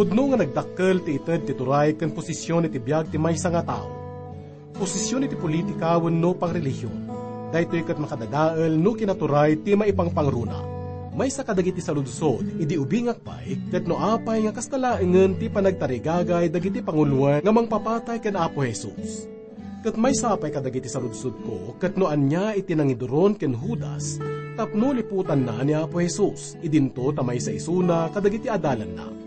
Pudno nga nagdakkel ti ited ti turay ken posisyon iti biag ti maysa nga tao. Posisyon iti politika wenno pang relihiyon. Daytoy ket makadadael no kinaturay ti maipangpangruna. May sa kadagiti sa ludsod, idi ubingak pay, ket no apay nga kastalaengen ti panagtarigagay dagiti panguluan nga mangpapatay ken Apo Jesus. Ket may sapay kadagiti sa ludsod ko, ket no anya iti nangiduron ken Judas, tapno liputan na ni Apo Jesus, idinto tamay sa isuna kadagiti adalan na.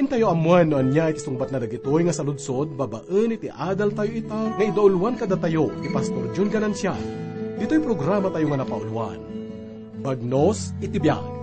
Intayo amuan no anya iti sungbat na dagitoy nga sa ludsod, babaan iti adal tayo ita, nga idaulwan kada tayo, ni Pastor Jun Ganancial. Dito'y programa tayo nga napauluan. Bagnos iti biyag.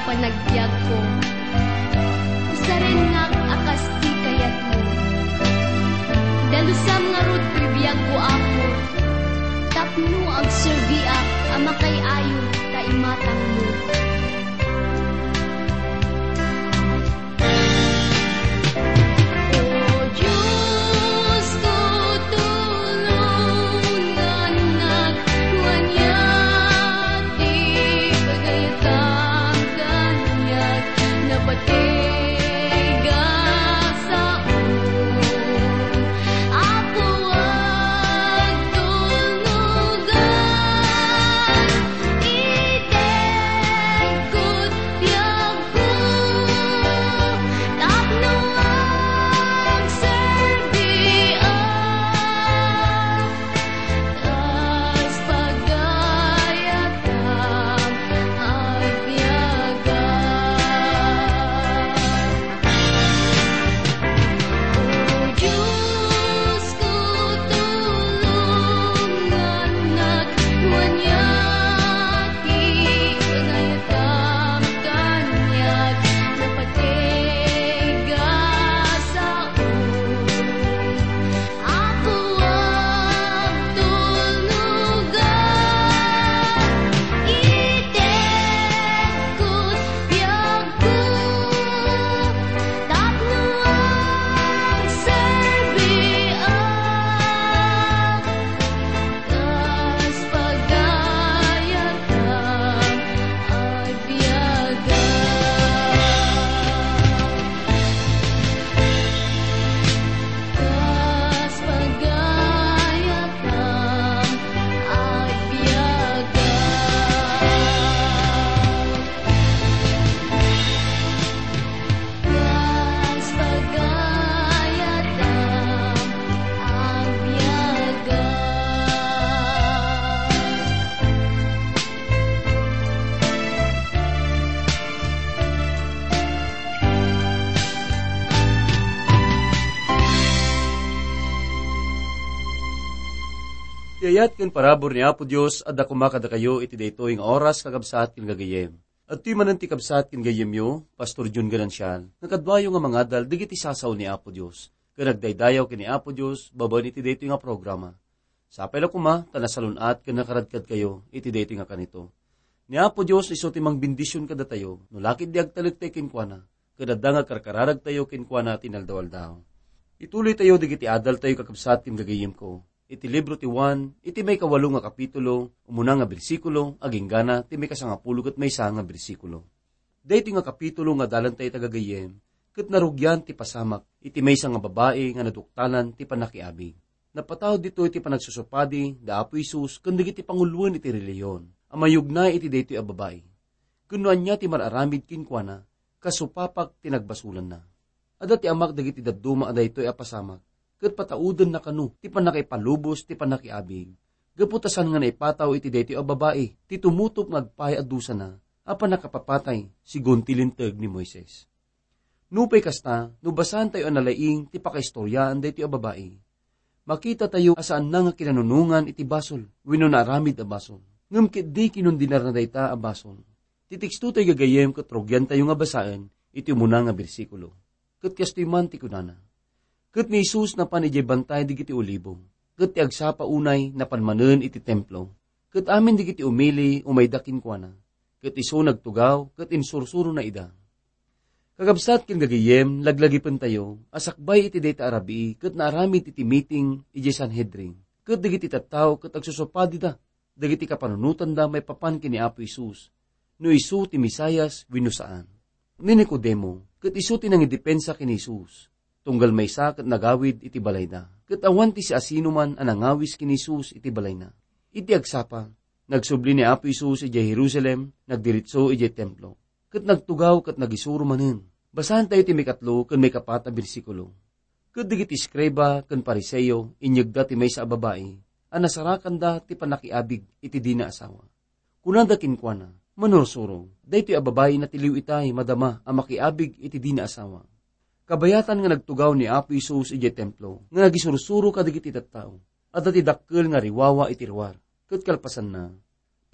Aldaw panagbiag ko. Usaren nga akas ti kayat mo. Dalusam nga rod bibiyag ko ako. Tapno ang serbiak amakay ayo ta imatang mo. Gayat ken parabor ni Apo Dios adda kumakada kayo iti daytoy nga oras kagabsat ken gagayem. At ti manan ti kabsat ken gayem yo, Pastor Jun Ganansyan, nakadwayo nga mga dal digiti sasaw ni Apo Dios. Ken nagdaydayaw ken ni Apo Dios, baban iti daytoy nga programa. Sa apela kuma, tanasalunat ken nakaradkad kayo iti daytoy nga kanito. Ni Apo Dios iso ti mangbindisyon kada tayo, no lakid di agtalikte ken kuana, kadadda nga karkararag tayo ken kuana tinaldawaldaw. Ituloy tayo digiti adal tayo kakabsat ken gagayem ko iti libro ti Juan, iti may kawalo nga kapitulo, umuna nga bersikulo, aging gana, ti may kasangapulo kat may nga bersikulo. Dahiti nga kapitulo nga dalan tayo tagagayem, kat narugyan ti pasamak, iti may nga babae nga naduktanan ti panakiabig. Napataw dito iti panagsusupadi, da Apo Isus, kundig iti panguluan iti reliyon, amayog na iti dito a babae. Kunuan niya ti mararamid kinkwana, kasupapak tinagbasulan na. Ada ti amak dagiti daduma aday ito'y apasamak, kat pataudan na kanu, ti panakipalubos, ti panakiabig. Gaputasan nga naipataw iti deti o babae, ti tumutop ngagpay adusa na, apa nakapapatay, sigun tilintag ni Moises. Nupay kasta, nubasan tayo analaing ti pakaistoryaan deti o babae. Makita tayo asaan na nga kinanunungan iti basol, wino na aramid a basol. Ngam kit di kinundinar na dayta a basol. Titiksto tayo gagayem kat rogyan tayo nga basaan, iti umuna nga bersikulo. Kat kastoy man ti kunana Kat ni Isus na panijay bantay di kiti ulibo. Kat ti agsapa unay na panmanen iti templo. Kat amin di kiti umili umay dakin kwa na. Kat iso nagtugaw, kat insursuro na ida. Kagabsat kin gagayem, laglagi tayo, asakbay iti data arabi, kat naaramid iti meeting iti Sanhedrin. Kat digiti tattaw, kat agsusupadi da, dagiti kapanunutan da may papan kini Apo Isus. No isu ti Misayas, winusaan. Ni Nicodemo, kat isu ti nang idepensa kini Isus tunggal may sakat nagawid iti balay na. Katawan ti si asino man anangawis kini Jesus iti balay na. Iti agsapa, nagsubli ni Apo Isus iti Jerusalem, nagdiritso iti templo. Kat nagtugaw kat nagisuro manin. Basahan tayo ti may katlo kan may kapat bersikulo. Kat digit iskreba kan pariseyo, inyagda ti may sa babae, anasarakan da ti panakiabig iti di na asawa. Kunanda kinkwana, manursuro, dahito ababae na tiliw itay madama ang makiabig iti di na asawa Kabayatan nga nagtugaw ni Apo Isus iti templo, nga nagisursuro kadigit itattaw, at dati dakkel nga riwawa iti riwar. Kat kalpasan na,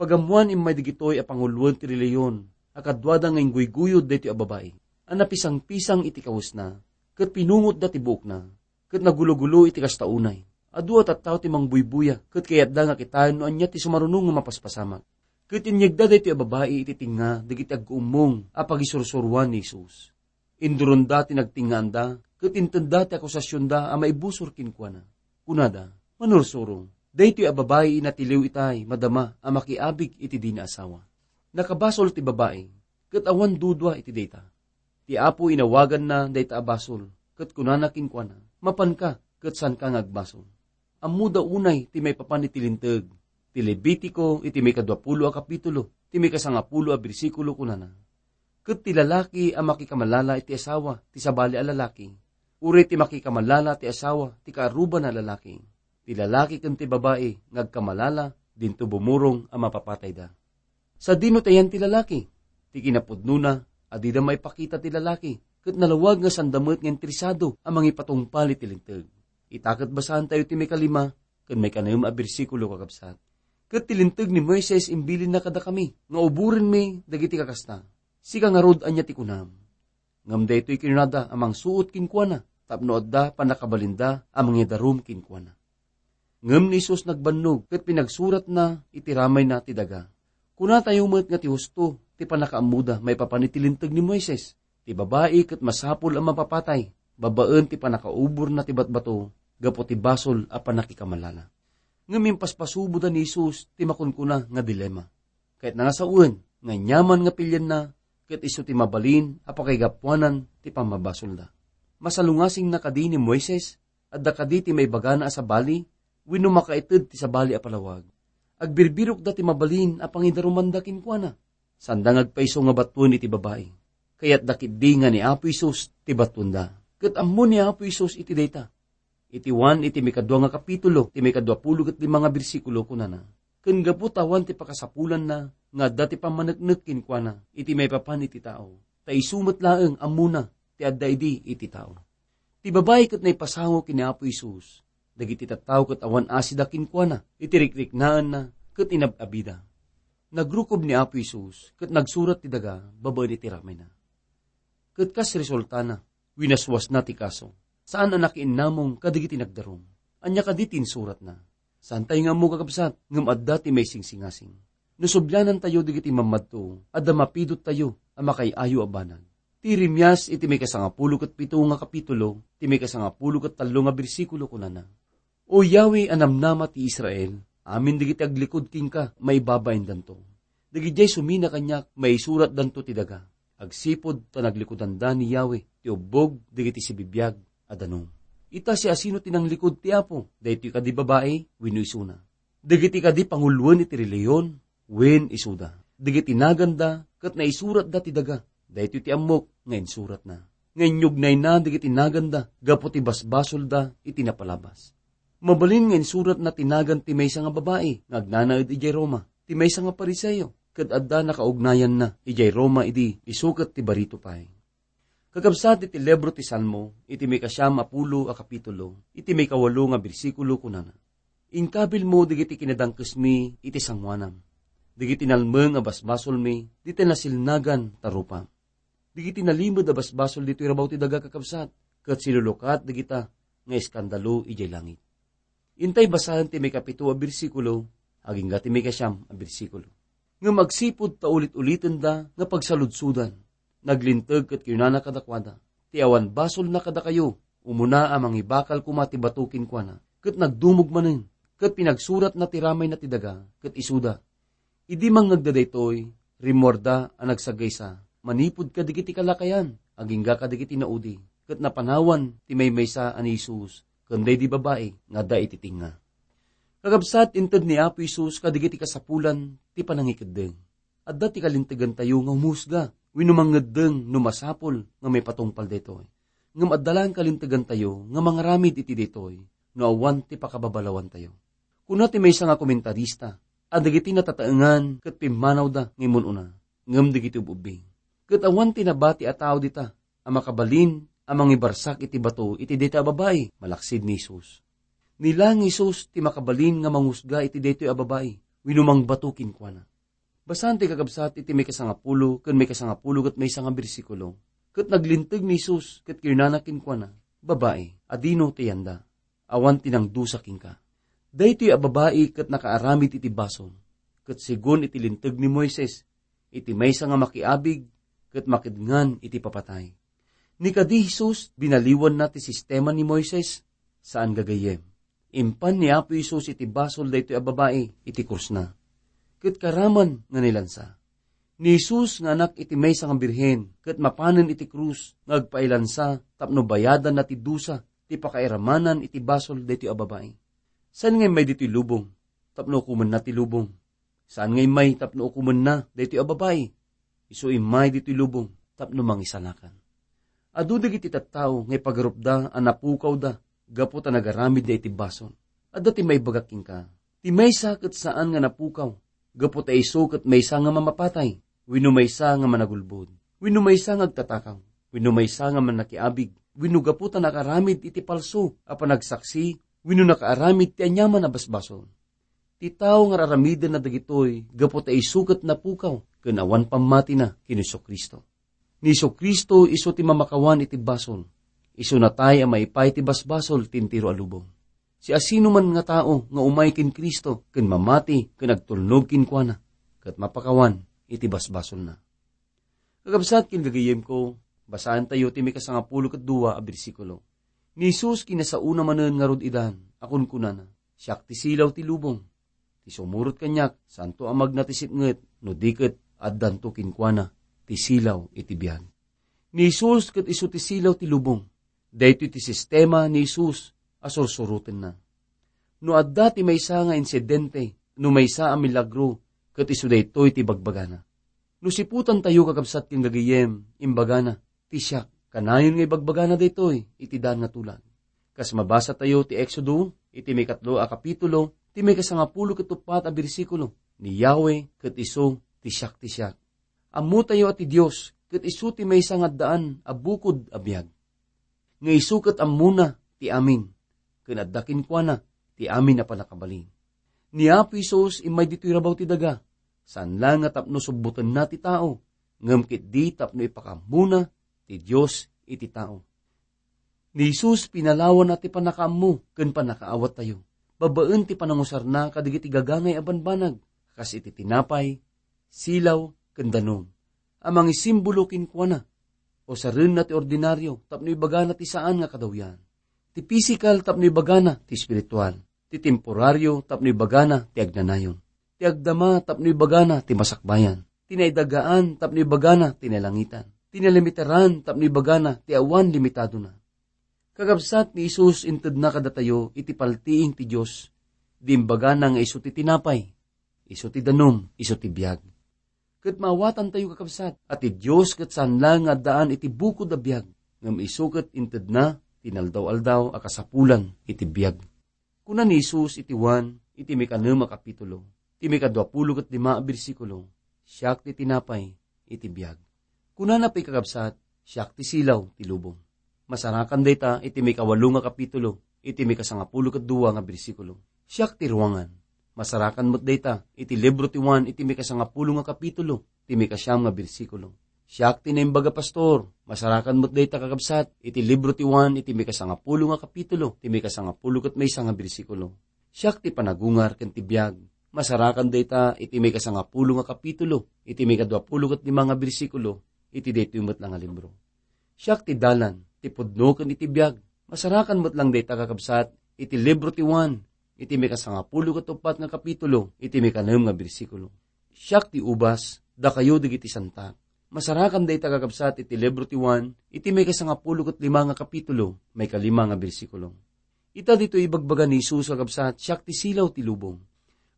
pagamuan imay digitoy a panguluan ti reliyon, akadwada nga inguy-guyod dati ababay, ang napisang-pisang iti kawas na, kat pinungot dati buok na, kat nagulo-gulo iti kastaunay, adu at tattaw ti mangbuybuya, kat kayat da nga kitayon no anya ti sumarunong nga mapaspasamak. Kat inyagda dati ababay iti tinga, digiti agumong, apagisursurwan ni Isus Induron dati nagtinganda, kat intanda ti akusasyon da a maibusor kinkwana. Kunada, manursurong, dayto a babae inatiliw itay, madama, a makiabig iti di na asawa. Nakabasol ti babae, kat awan dudwa iti data. Ti apo inawagan na dayta abasol, kat kunana kinkwana, mapan ka, kat san ka ngagbasol. Amuda unay ti may papan iti lintag, ti Levitico iti may kadwapulo a kapitulo, ti may kasangapulo a bersikulo kunana Kat ti lalaki ang makikamalala iti asawa, ti sabali a lalaki. Uri ti makikamalala ti asawa, ti kaaruba na lalaki. Ti lalaki kan ti babae, ngagkamalala, dinto bumurong ang mapapatay da. Sa dino tayan ti lalaki, ti kinapudno na, adida may pakita ti lalaki, kat nalawag nga sandamot ng trisado ang mga ipatungpal iti lintag. Itakat basahan tayo ti may kalima, kan may kanayom a bersikulo kakabsat. Kat tilintag ni Moises imbilin na kada kami, nga uburin mi dagiti kakasta Sika nga rod anya ti kunam. Ngam da ito'y kinunada amang suot kinkwana, tapnood da panakabalinda amang darum kinkwana. Ngam ni Isus nagbannog, kat pinagsurat na itiramay na ti daga. Kuna tayo mat nga ti husto, ti panakaamuda may papanitilintag ni Moises, ti babae kat masapol ang mapapatay, babaan ti panakaubor na ti batbato, gapo ti basol a panakikamalala. Ngam paspasubo ni Isus, ti makunkuna nga dilema. Kahit na nga sa uwan, nga nyaman nga pilyan na, ket iso ti mabalin apakay gapuanan ti pamabasol da. Masalungasing na kadi ni Moises, at da kadi ti may bagana sa bali, wino makaited ti sa bali a palawag. Agbirbirok da ti mabalin a pangidaruman da kinkwana. Sandang agpaiso nga batun iti babae. Kaya't dakit di nga ni Apo Isus ti batun da. Kat ammo ni Apo Isus iti data. Iti wan iti may kadwa nga kapitulo, ti may kadwa pulo kat mga bersikulo kunana. Ken gaputawan ti pakasapulan na, nga dati pa managnakin kwa na, iti may papan iti tao. Ta isumat laeng amuna, ti adda iti tao. Ti babae kat na ipasango kini Apo Isus, dagiti tattaw ket awan asida kinkwana, itirikriknaan na, ket inababida. Nagrukob ni Apo Isus, ket nagsurat ti daga, babae ni tiramay na. Ket kas resulta na, winaswas na ti kaso. Saan ang nakiinamong kadigiti nagdarom? Anya kaditin surat na. Santay nga mo kakabsat, ngam adda ti may singsingasing. Nusublanan tayo digiti mamadto, adda mapidot tayo, ang makayayo abanan. Ti rimyas iti may kasangapulo kat pito nga kapitulo, ti may kasangapulo kat talo nga bersikulo kunana. O Yahweh anamnama ti Israel, amin digiti aglikod king ka, may babayin danto. Digijay sumina kanyak, may surat danto ti daga. Agsipod ta naglikodan da ni Yahweh, ti ubog digiti si bibiyag, adanong. Ita si asino tinang likod ti Apo, dahito ka di babae, wino isuna. Digiti ka di panguluan iti reliyon, wen isuda. Digiti naganda, kat na isurat da ti daga, dahito ti amok, ngayon surat na. Ngayon yugnay na, digiti naganda, gapo ti basbasol da, iti napalabas. Mabalin ngayon surat na tinagan ti may nga babae, ngagnanaad ijay Roma, ti may nga pariseyo, kat adda nakaugnayan na, ijay Roma idi, isukat ti barito pay. Kagabsat iti lebro ti Salmo, iti may kasyam apulo a kapitulo, iti may kawalo nga bersikulo kunana. Inkabil mo digiti kinadangkes mi iti sangwanam. Digiti nalmeng a basbasol mi, diti nasilnagan tarupa. Digiti nalimod a basbasol dito irabaw ti daga kakabsat, kat silulukat digita nga iskandalo ijay langit. Intay basahan ti may kapito a bersikulo, aging gati may kasyam a bersikulo. Nga magsipod ta ulit-ulitin da nga pagsaludsudan, naglintag kat kinana kadakwada. Ti awan basol na kada kayo, umuna amang ibakal kumati batukin kwa na, kat nagdumog manin, kat pinagsurat na tiramay na tidaga, kat isuda. Idi mang nagdadaytoy, rimorda ang nagsagaysa, manipod ka digiti kalakayan, aging ga ka digiti naudi, kat napanawan ti may maysa ani Isus, kanday di babae, nga da ititinga. Kagabsat inted ni Apo Isus kadigiti kasapulan, ti panangikadeng. At dati kalintigan tayo nga humusga, winumangedeng numasapol nga may patungpal detoy. Ngam addalan kalintagan tayo nga mga ramid iti detoy no awan ti pakababalawan tayo. Kuna ti may nga komentarista, adagiti natataengan kat pimanaw da ngimon una, ngam digiti ububing. Kat awan ti nabati a tao dita, ang makabalin, amang ibarsak iti bato iti deta babae, malaksid ni Isus. Nilang Isus ti makabalin nga mangusga iti detoy a babae, winumang bato kinkwana Basan ti kakabsat iti may kasangapulo, kan may kasangapulo kat may isang bersikulo. Kat naglintag ni Isus, kat kirnanakin kwa na, babae, adino ti yanda, awan tinang dusaking ka. Dahito a babae kat nakaaramid iti bason, kat sigun iti lintag ni Moises, iti may nga makiabig, kat makidngan iti papatay. Ni kadi Jesus, binaliwan na ti sistema ni Moises, saan gagayem. Impan ni Apo Isus iti basol dahito a babae, iti kurs na ket karaman nga nilansa. Ni Jesus nga anak iti may nga birhen, ket mapanen iti krus, ngagpailansa, tapno bayadan na ti dusa, ti pakairamanan iti basol deti ababae. San ngay may diti lubong, tapno kuman na ti lubong. Saan ngay may tapno kuman na deti ababae. Iso imay diti lubong, tapno mangisanakan. Adudag iti tattao, ngay pagarupda, anapukaw da, gapo ta nagaramid da iti bason. Adda ti may bagaking ka, ti may sakit saan nga napukaw, Gapot ay sukat may nga mamapatay, wino may nga managulbod, wino may nga agtatakaw, wino may nga manakiabig, wino gaputa nakaramid iti palso, a panagsaksi, wino nakaaramid ti anyaman na basbason. Ti tao nga raramidan na dagitoy, gapot ay sukat na pukaw, kanawan pamati na kiniso Kristo. Ni Iso Kristo iso ti mamakawan iti basol, iso na tayo maipay ti basbasol tintiro alubong. Si asino man nga tao nga umay kin Kristo, kin mamati, kin nagtulnog kin kwa na, kat mapakawan, iti basbasol na. Kagabsat kin gagayem ko, basahan tayo ti may kasangapulo kat duwa a bersikulo. Ni Jesus kinasauna manen nga rod idan, akon kunana, siyak ti silaw ti lubong. Ti sumurot kanyak, santo amag na ti no diket at danto kinkwana, ti silaw iti biyan. Ni Jesus kat iso ti silaw ti lubong. Dahito ti sistema ni Jesus asursurutin na. No adda ti may nga insidente, no may sa a milagro, kat iso daytoy ti bagbagana. No siputan tayo kakabsat king gagayem, imbagana, ti siyak, kanayon nga bagbagana daytoy, iti dan nga tulan. Kas mabasa tayo ti Exodo, iti may katlo a kapitulo, ti may kasangapulo katupat a bersikulo, ni Yahweh kat iso ti siyak ti siyak. Amu tayo at ti Diyos, kat iso ti may nga daan, abukod abiyag. Nga isukat amuna ti amin, kanadakin kwa na, ti amin na panakabalin. Ni Apo Isos imay dito'y rabaw ti daga, saan lang nga tapno subutan na ti tao, ngamkit di tapno ipakamuna ti Diyos iti tao. Ni Jesus pinalawan na ti panakaamu, ken panakaawat tayo. Babaan ti panangusar na kadigiti gagangay abanbanag, kas iti tinapay, silaw, kandanom. Amang isimbolo kinkwa na, o sa rin na ti ordinaryo, tapno ibagana ti saan nga kadawyan. Ti physical tapno ibagana ti spiritual. Ti temporaryo tapno ibagana ti agnanayon. Ti agdama tapno ibagana ti masakbayan. Ti naidagaan tapno ibagana ti nalangitan. Ti nalimitaran tapno ibagana ti awan limitado na. Kagabsat ni Isus inted na kadatayo iti paltiing ti Diyos. Di imbagana nga iso ti tinapay. Iso ti danom, iso ti biyag. Kat mawatan tayo kakabsat, at ti Diyos kat saan lang nga daan iti bukod a biyag, ngam isukat inted na, tinaldaw-aldaw a kasapulan iti biyag. Kuna ni Isus iti wan, iti mekanema kapitulo, iti mekadwapulo kat lima bersikulo, siyak ti tinapay, iti biyag. Kuna na pa'y kakabsat, siyak ti silaw, ti lubong. Masarakan data, iti mekawalo nga kapitulo, iti mekasangapulo kat duwa nga bersikulo. Siyak ti ruwangan, Masarakan mo't data, iti libro ti Juan, iti may kasangapulo nga kapitulo, iti may kasyam nga bersikulo. Siyak ti baga pastor, masarakan mo't data kakabsat, iti libro ti Juan, iti may kasangapulo nga kapitulo, iti may kasangapulo kat may nga bersikulo. Siyak ti panagungar ken ti biyag, masarakan data, iti may kasangapulo nga kapitulo, iti may kadwapulo kat lima nga bersikulo, iti dito yung nga libro. Siyak ti dalan, ti pudno ken iti biyag, masarakan mo't lang data kakabsat, iti libro ti Juan, iti may kasangapulo katupat nga kapitulo, iti may kanam nga bersikulo. Siyak ti ubas, da kayo digiti santa. Masarakan day tagagabsat iti libro ti Juan, iti may kasangapulo kat lima nga kapitulo, may kalima nga bersikulo. Ita dito ibagbaga ni Jesus kagabsat, siyak ti silaw ti lubong.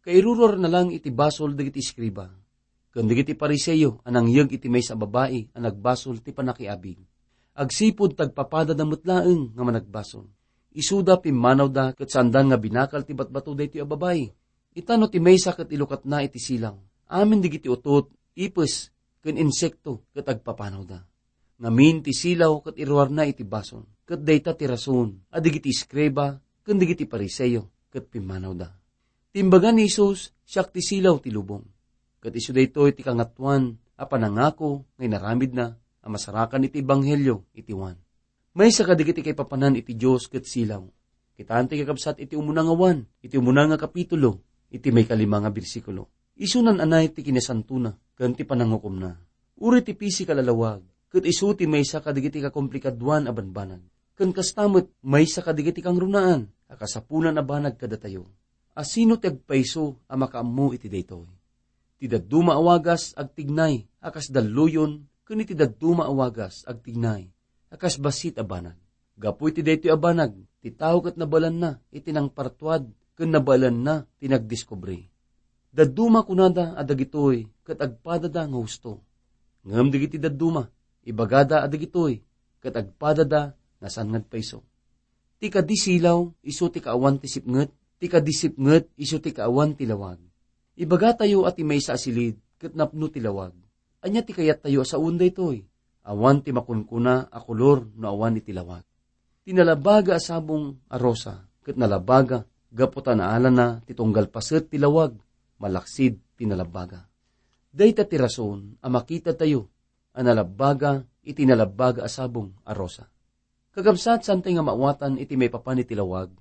Kairuror na lang iti basol digiti skriba. Kan digiti pariseyo, anang yag iti may sa babae, ang nagbasol ti panakiabig. Agsipod tagpapada na mutlaeng nga managbasol isuda pimanaw da kat sandan nga binakal ti batbato da iti ababay. Itano ti maysa kat ilukat na iti silang. Amin digiti utot, ipes, ken insekto kat agpapanaw da. Ngamin ti silaw kat irwar na iti bason. Kat dayta ti rason, adigiti skreba, ken digiti pariseyo, kat pimanaw da. Timbaga ni Isus, siyak ti silaw ti lubong. Kat iso dayto iti kangatuan, a panangako, ngay naramid na, a masarakan iti banghelyo, iti wan may sa kadigiti kay papanan iti Diyos ket silaw. Kitante kakabsat iti umunangawan, iti umunang nga kapitulo, iti may kalima nga bersikulo. Isunan anay ti kinasantuna, kanti panangukom na. Uri ti pisi kalalawag, ket isu ti may sa kadigiti ka komplikadwan abanbanag. Ken kastamot may sa kadigiti kang runaan, akasapunan abanag kada tayo. Asino ti agpaiso a makaamu iti daytoy. Ti daduma awagas agtignay, akas daluyon, ken iti daduma awagas agtignay akas basit abanag. Gapoy ti daytoy abanag, ti tao kat nabalan na, iti nang partuad, ken nabalan na, tinagdiskubre. Daduma kunada adagitoy, kat agpadada nga husto. Ngam digiti daduma, ibagada adagitoy, kat agpadada nasan nga paiso. Ti kadisilaw, iso ti kaawan ti sipnget, ti kadisipnget, iso ti kaawan ti lawag. Ibaga tayo at imay sa asilid, kat napno ti lawag. Anya ti kayat tayo sa unday toy, awan ti makunkuna a kulor no awan iti lawag. Tinalabaga asabong arosa, ket nalabaga, gaputan na titunggal paset ti lawag, malaksid tinalabaga. Dayta ti rason, a makita tayo, analabaga iti nalabaga asabong arosa. Kagabsat santay nga mawatan iti may papan iti lawag,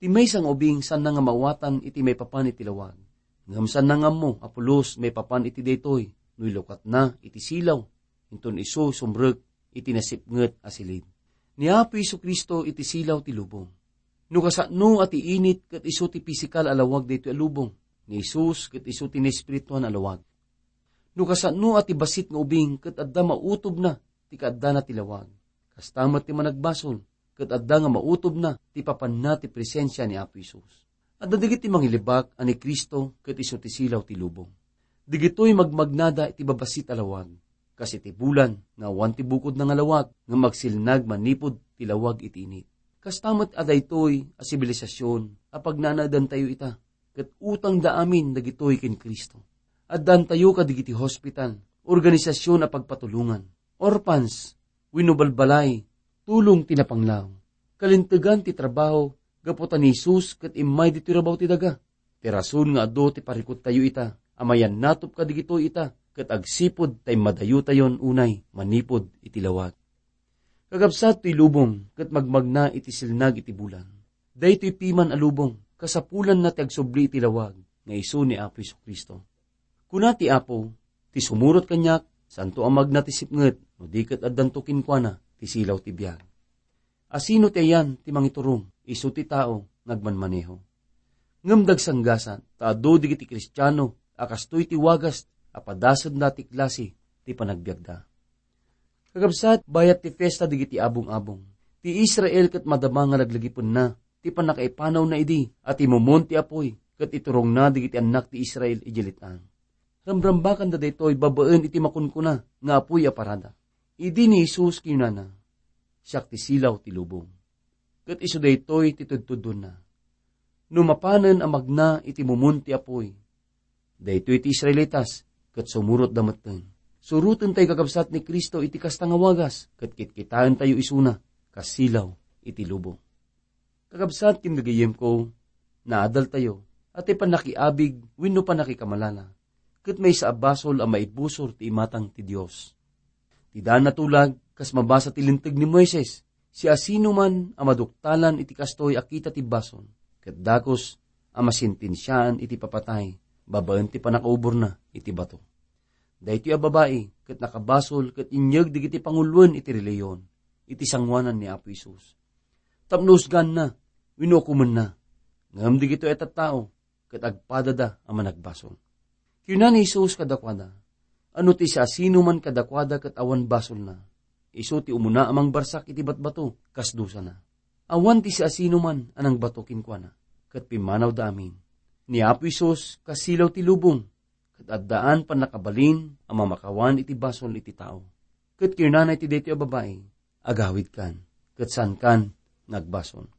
ti may sang ubing san nga mawatan iti may papan iti lawag. Ngam san nga mo, apulos may papan iti daytoy, no ilukat na iti silaw, inton iso sumrek iti nasipnget asilid. Ni Apo Iso Kristo iti silaw ti lubong. No kasano at iinit kat iso ti pisikal alawag dito alubong. Ni Isus kat iso ti nespirituan alawag. No kasano at ibasit nga ubing kat adda mautob na ti kadda na tilawag. Kastamat ti managbasol kat adda nga mautob na ti papan na ti presensya ni Apo Isus. At dadigit ti mangilibak ani Kristo kat iso ti silaw ti lubong. Digito'y magmagnada iti babasit alawag kasi ti bulan, nga wan ti bukod na nga lawag, nga magsilnag manipod ti lawag iti init. Kastamat aday toy a sibilisasyon, apag nanadan tayo ita, kat utang da amin dagitoy kin Kristo. Addan tayo kadigiti hospital, organisasyon a pagpatulungan, orphans, winubalbalay, tulong tinapanglaw, kalintagan ti trabaho, Gaputan ni Jesus kat imay dito rabaw ti daga. Ti rason nga ado ti parikot tayo ita. Amayan natop ka digito ita. Kat agsipod tay madayo tayon unay manipod iti lawag. Kagabsat ti lubong kat magmagna iti silnag iti bulan. Daytoy piman alubong kasapulan na ti agsubli iti lawag nga iso ni Apo Iso Kristo. Kuna ti Apo, ti sumurot kanyak, santo amag na ti sipnget, no dikat addantukin kwa na, ti silaw ti biyag. Asino ti ayan ti mangiturong, iso ti tao, nagmanmaneho. Ngamdag sanggasan, taado digiti kristyano, akastoy ti wagas, apadasad na ti klase, ti panagbiagda. Kagabsat, bayat ti festa digiti abong-abong. Ti Israel kat madama nga naglagipon na, ti panakaipanaw na idi, at imumon ti apoy, kat iturong na digiti anak ti Israel ijilitan. Ramrambakan da daytoy babaan iti makunkuna, nga apoy aparada. Idi ni Isus kinana, siyak ti silaw ti lubong. Kat iso daytoy ti tudtudon na. Numapanan ang magna iti mumunti apoy. Daytoy ti Israelitas, kat sumurot damatan. Suruten tayo kakabsat ni Kristo iti kastangawagas, kat kitkitaan tayo isuna, kasilaw iti lubong. Kakabsat kinagayem ko, naadal tayo, at ipanakiabig, wino pa nakikamalala. Kat may sa abasol ang maibusor ti imatang ti Diyos. Ti daan natulag, kas mabasa ti lintag ni Moises, si asino man ang maduktalan iti kastoy akita ti bason, kat dakos ang masintinsyaan iti papatay, babaan ti panakaubor na iti bato. Dahito a babae, kat nakabasol, kat inyag digiti pangulwan iti reliyon, iti sangwanan ni Apo Isus. Tapnos gan na, winukuman na, ngam digito etat tao, kat agpadada ang managbasol. Kina ni Isus kadakwada, ano ti siya sino man kadakwada kat awan basol na, iso ti umuna amang barsak iti batbato, kasdusa na. Awan ti siya sino man anang bato kinkwana, kat pimanaw da amin. Ni Apo Isus kasilaw ti lubong, kat addaan pa nakabalin ang mamakawan iti basol iti tao. Kat kirnanay ti deti a babae, agawid kan, kat san kan nagbasol.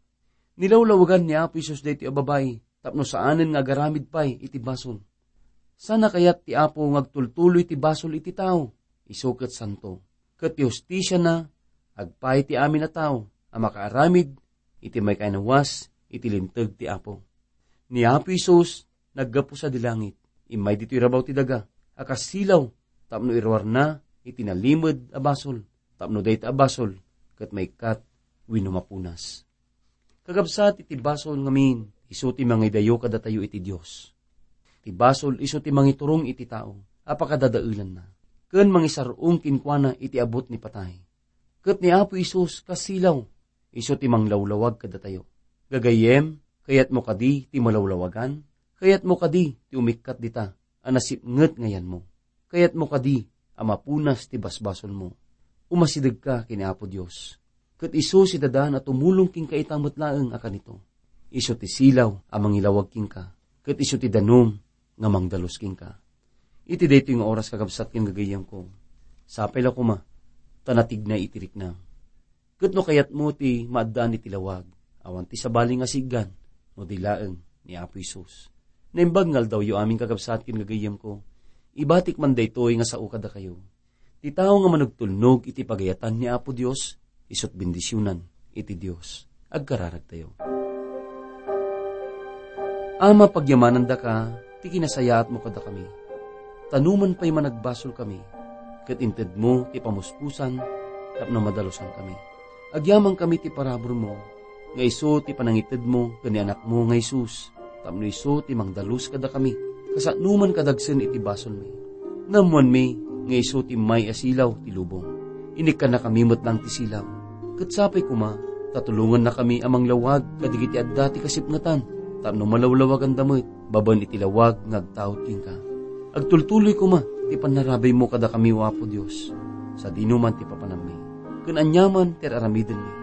Nilawlawagan ni Apo Isus deti a babae, tapno saanen nga garamid pay iti basol. Sana kayat ti Apo ngagtultuloy ti basol iti tao, isukat santo. Kat ti hostisya na, agpay ti amin na tao, ang makaaramid, iti may kainawas, iti lintag ti Apo. Ni Apo Isus, naggapo sa dilangit, imay dito irabaw ti daga, akas silaw, tapno irwar na, iti nalimod a basol, tapno dayta a basol, kat may kat, winumapunas. Kagabsat iti basol ngamin, iso ti mga idayo kadatayo iti Diyos. Ti basol iso ti mangiturong iti tao, apakadadaulan na. Ken mangisarong kinkwana iti abot ni patay. Ket ni Apo Isus kasilaw, iso ti manglawlawag kadatayo. Gagayem, kayat mo kadi ti malawlawagan, kayat mo kadi ti umikat dita, anasipnget ngayan mo. Kayat mo kadi, amapunas ti basbasol mo. Umasidag ka kini Apo Diyos. Kat iso si dadan at tumulong king kaitamot laeng akan ito. Iso ti silaw amang ilawag king ka. Kat iso ti danom nga mangdalos king ka. Iti dito yung oras kakabsat king gagayam ko. Sapay la kuma, tanatig na itirik na. Kat no kayat mo ti maadaan ni tilawag, awan ti sabaling asigan, no dilaeng ni Apo Isus. Naimbagngal daw yung aming kakabsat king gagayam ko. Ibatik man daytoy nga sa ukada kayo. Ti tao nga managtulnog iti pagayatan ni Apo Dios, isot bendisyonan iti Dios. Agkararag tayo. Ama pagyamanan da ka, ti kinasayaat mo kada kami. Tanuman pa'y managbasol kami, kat inted mo ti pamuspusan, tapno madalosan kami. Agyaman kami ti parabor mo, nga iso ti panangited mo, kani anak mo nga Isus, tapno iso ti mangdalus kada kami, kasanuman kadagsen iti basol mi. Namuan mi, nga iso ti may asilaw ti lubong. Inik ka na kami lang ti silaw. Kat sapay kuma, tatulungan na kami amang lawag, kadigiti adda ti kasipngatan, tapno malawlawag ang damit, baban iti lawag ngagtaot king ka. Agtultuloy ko ma, ti panarabay mo kada kami wapo Diyos. Sa dinuman ti papanami. Kun anyaman ter aramiden mi.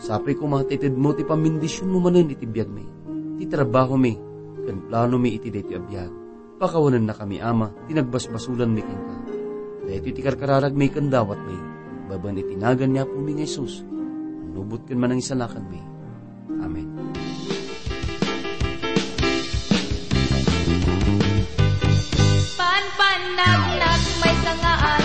Sapay ko ma, titid mo ti pamindisyon mo manen iti biyag mi. Ti trabaho mi, kan plano mi iti deti abiyag. Pakawanan na kami ama, tinagbasbasulan mi king ka. Dahito iti karkararag mi kandawat mi. Baban itinagan niya po mi nga Jesus. Nubot kan man ang isalakan mi. Amen. Pan pan nag nag may sangaan